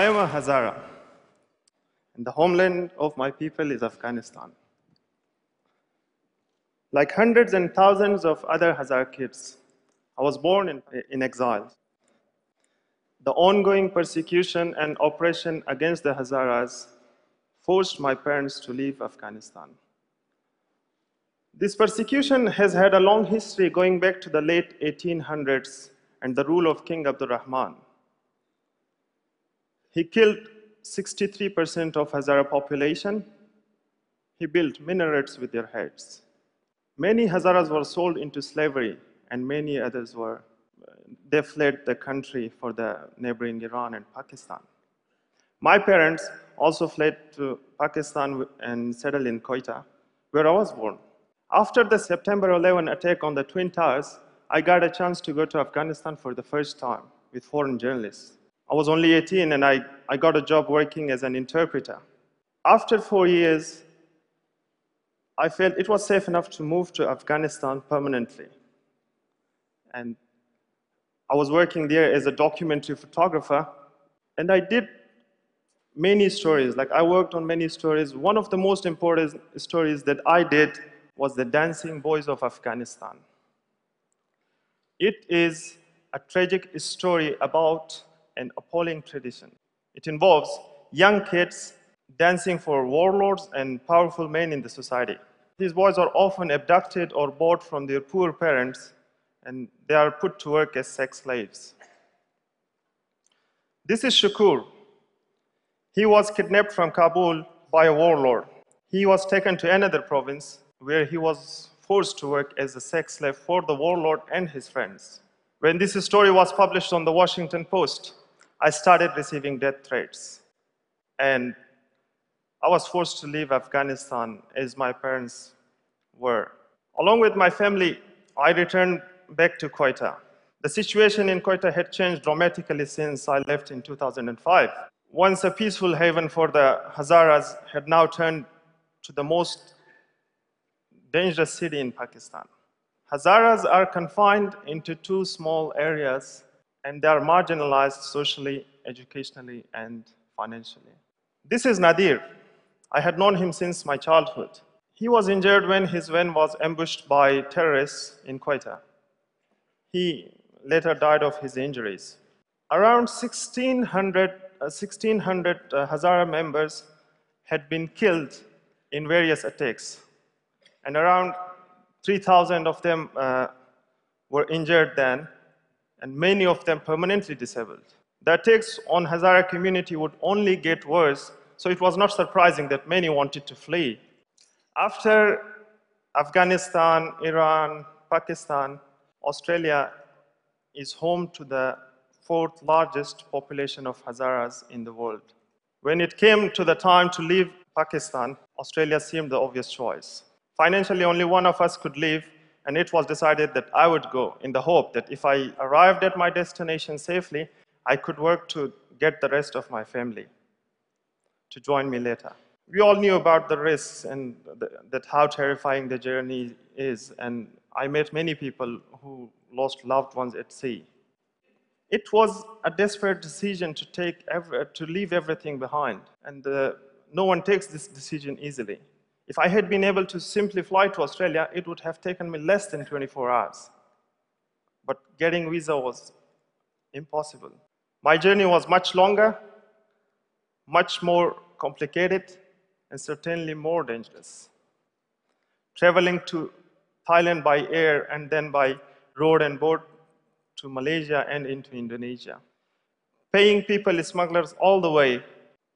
I am a Hazara, and the homeland of my people is Afghanistan. Like hundreds and thousands of other Hazara kids, I was born in, in exile. The ongoing persecution and oppression against the Hazaras forced my parents to leave Afghanistan. This persecution has had a long history going back to the late 1800s and the rule of King Abdul Rahman. He killed 63% of Hazara population. He built minarets with their heads. Many Hazaras were sold into slavery and many others were they fled the country for the neighboring Iran and Pakistan. My parents also fled to Pakistan and settled in Quetta, where I was born. After the September 11 attack on the Twin Towers, I got a chance to go to Afghanistan for the first time with foreign journalists. I was only 18 and I, I got a job working as an interpreter. After four years, I felt it was safe enough to move to Afghanistan permanently. And I was working there as a documentary photographer, and I did many stories. Like, I worked on many stories. One of the most important stories that I did was The Dancing Boys of Afghanistan. It is a tragic story about an appalling tradition. It involves young kids dancing for warlords and powerful men in the society. These boys are often abducted or bought from their poor parents and they are put to work as sex slaves. This is Shukur. He was kidnapped from Kabul by a warlord. He was taken to another province where he was forced to work as a sex slave for the warlord and his friends. When this story was published on the Washington Post, I started receiving death threats. And I was forced to leave Afghanistan as my parents were. Along with my family, I returned back to Quetta. The situation in Quetta had changed dramatically since I left in 2005. Once a peaceful haven for the Hazaras had now turned to the most dangerous city in Pakistan. Hazaras are confined into two small areas and they are marginalized socially, educationally, and financially. This is Nadir. I had known him since my childhood. He was injured when his van was ambushed by terrorists in Quetta. He later died of his injuries. Around 1,600, uh, 1600 uh, Hazara members had been killed in various attacks, and around 3,000 of them uh, were injured then, and many of them permanently disabled. The attacks on Hazara community would only get worse, so it was not surprising that many wanted to flee. After Afghanistan, Iran, Pakistan, Australia is home to the fourth largest population of Hazaras in the world. When it came to the time to leave Pakistan, Australia seemed the obvious choice. Financially, only one of us could leave, and it was decided that I would go in the hope that if I arrived at my destination safely, I could work to get the rest of my family to join me later. We all knew about the risks and the, that how terrifying the journey is, and I met many people who lost loved ones at sea. It was a desperate decision to, take every, to leave everything behind, and uh, no one takes this decision easily. If I had been able to simply fly to Australia, it would have taken me less than 24 hours. But getting visa was impossible. My journey was much longer, much more complicated, and certainly more dangerous. Traveling to Thailand by air and then by road and boat to Malaysia and into Indonesia. Paying people smugglers all the way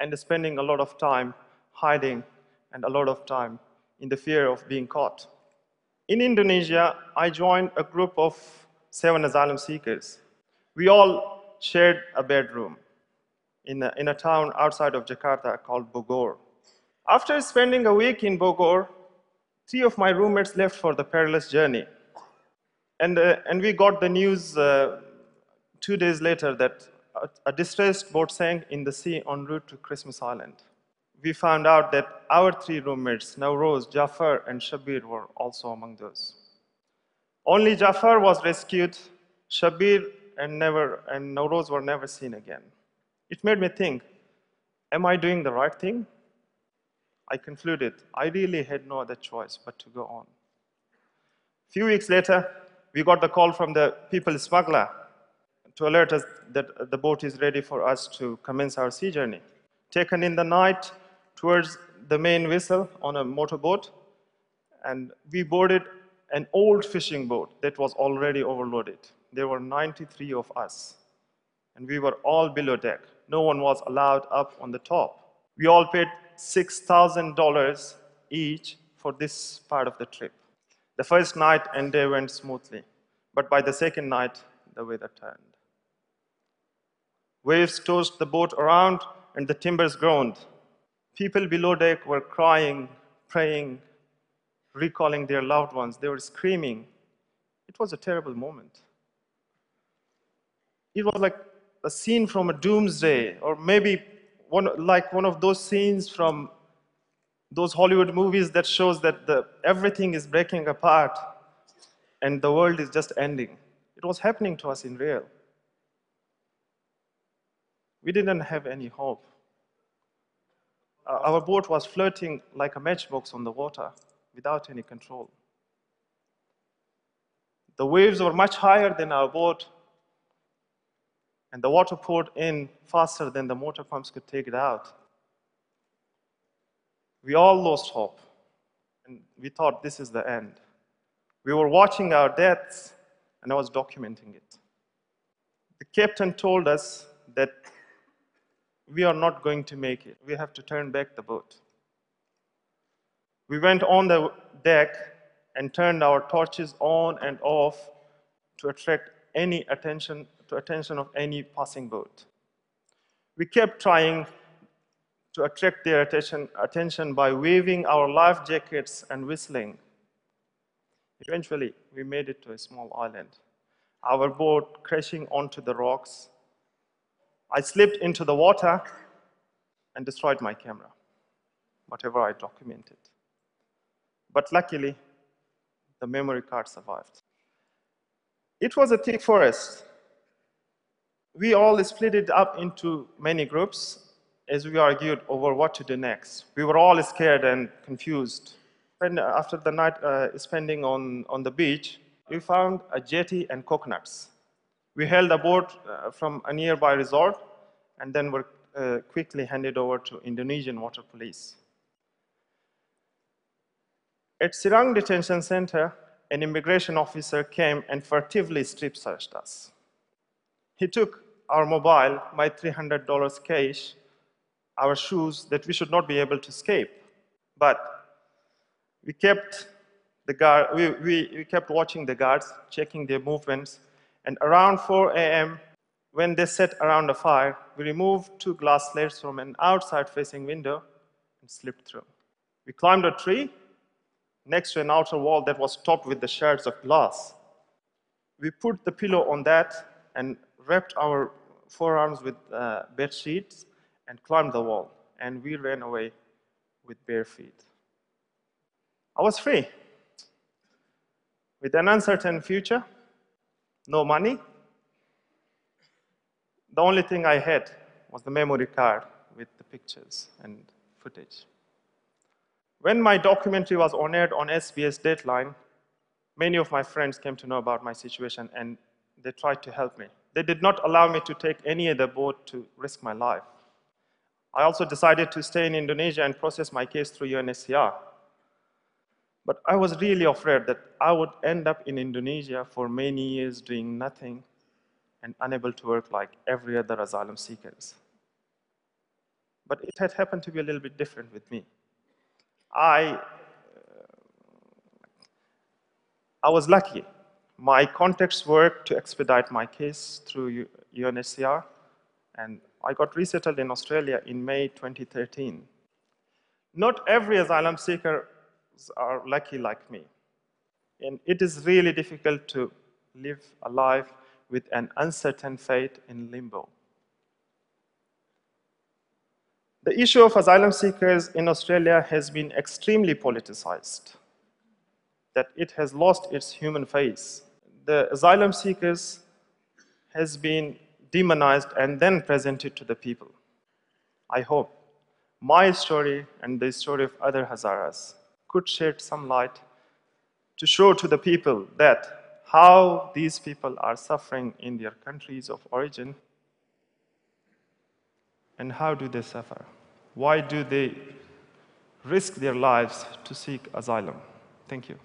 and spending a lot of time hiding and a lot of time in the fear of being caught. In Indonesia, I joined a group of seven asylum seekers. We all shared a bedroom in a, in a town outside of Jakarta called Bogor. After spending a week in Bogor, three of my roommates left for the perilous journey. And, uh, and we got the news uh, two days later that a, a distressed boat sank in the sea en route to Christmas Island. We found out that our three roommates, Nawroz, Jafar, and Shabir, were also among those. Only Jafar was rescued. Shabir and, never, and Nawroz were never seen again. It made me think Am I doing the right thing? I concluded I really had no other choice but to go on. A few weeks later, we got the call from the people smuggler to alert us that the boat is ready for us to commence our sea journey. Taken in the night towards the main vessel on a motorboat, and we boarded an old fishing boat that was already overloaded. There were 93 of us, and we were all below deck. No one was allowed up on the top. We all paid $6,000 each for this part of the trip. The first night and day went smoothly, but by the second night, the weather turned. Waves tossed the boat around, and the timbers groaned. People below deck were crying, praying, recalling their loved ones. They were screaming. It was a terrible moment. It was like a scene from a doomsday, or maybe one, like one of those scenes from those Hollywood movies that shows that the, everything is breaking apart and the world is just ending. It was happening to us in real. We didn't have any hope. Uh, our boat was floating like a matchbox on the water without any control. The waves were much higher than our boat, and the water poured in faster than the motor pumps could take it out. We all lost hope, and we thought this is the end. We were watching our deaths, and I was documenting it. The captain told us that we are not going to make it. We have to turn back the boat. We went on the deck and turned our torches on and off to attract any attention to attention of any passing boat. We kept trying to attract their attention, attention by waving our life jackets and whistling. Eventually, we made it to a small island. Our boat crashing onto the rocks. I slipped into the water and destroyed my camera, whatever I documented. But luckily, the memory card survived. It was a thick forest. We all split it up into many groups as we argued over what to do next. We were all scared and confused. And after the night uh, spending on, on the beach, we found a jetty and coconuts. We hailed a boat uh, from a nearby resort and then were uh, quickly handed over to Indonesian water police. At Serang Detention Center, an immigration officer came and furtively strip searched us. He took our mobile, my $300 cash, our shoes that we should not be able to escape. But we kept the guard, we, we, we kept watching the guards, checking their movements, and around 4 a.m., when they sat around a fire, we removed two glass slates from an outside facing window and slipped through. We climbed a tree next to an outer wall that was topped with the shards of glass. We put the pillow on that and wrapped our forearms with uh, bed sheets and climbed the wall. And we ran away with bare feet. I was free. With an uncertain future, no money. The only thing I had was the memory card with the pictures and footage. When my documentary was honored on SBS Dateline, many of my friends came to know about my situation and they tried to help me. They did not allow me to take any other boat to risk my life. I also decided to stay in Indonesia and process my case through UNHCR. But I was really afraid that I would end up in Indonesia for many years doing nothing and unable to work like every other asylum seekers. But it had happened to be a little bit different with me. I, uh, I was lucky. My contacts worked to expedite my case through UNHCR, and I got resettled in Australia in May 2013. Not every asylum seeker are lucky like me. And it is really difficult to live a life with an uncertain fate in limbo. The issue of asylum seekers in Australia has been extremely politicized, that it has lost its human face. The asylum seekers has been demonized and then presented to the people. I hope my story and the story of other Hazaras could shed some light to show to the people that how these people are suffering in their countries of origin and how do they suffer? Why do they risk their lives to seek asylum? Thank you.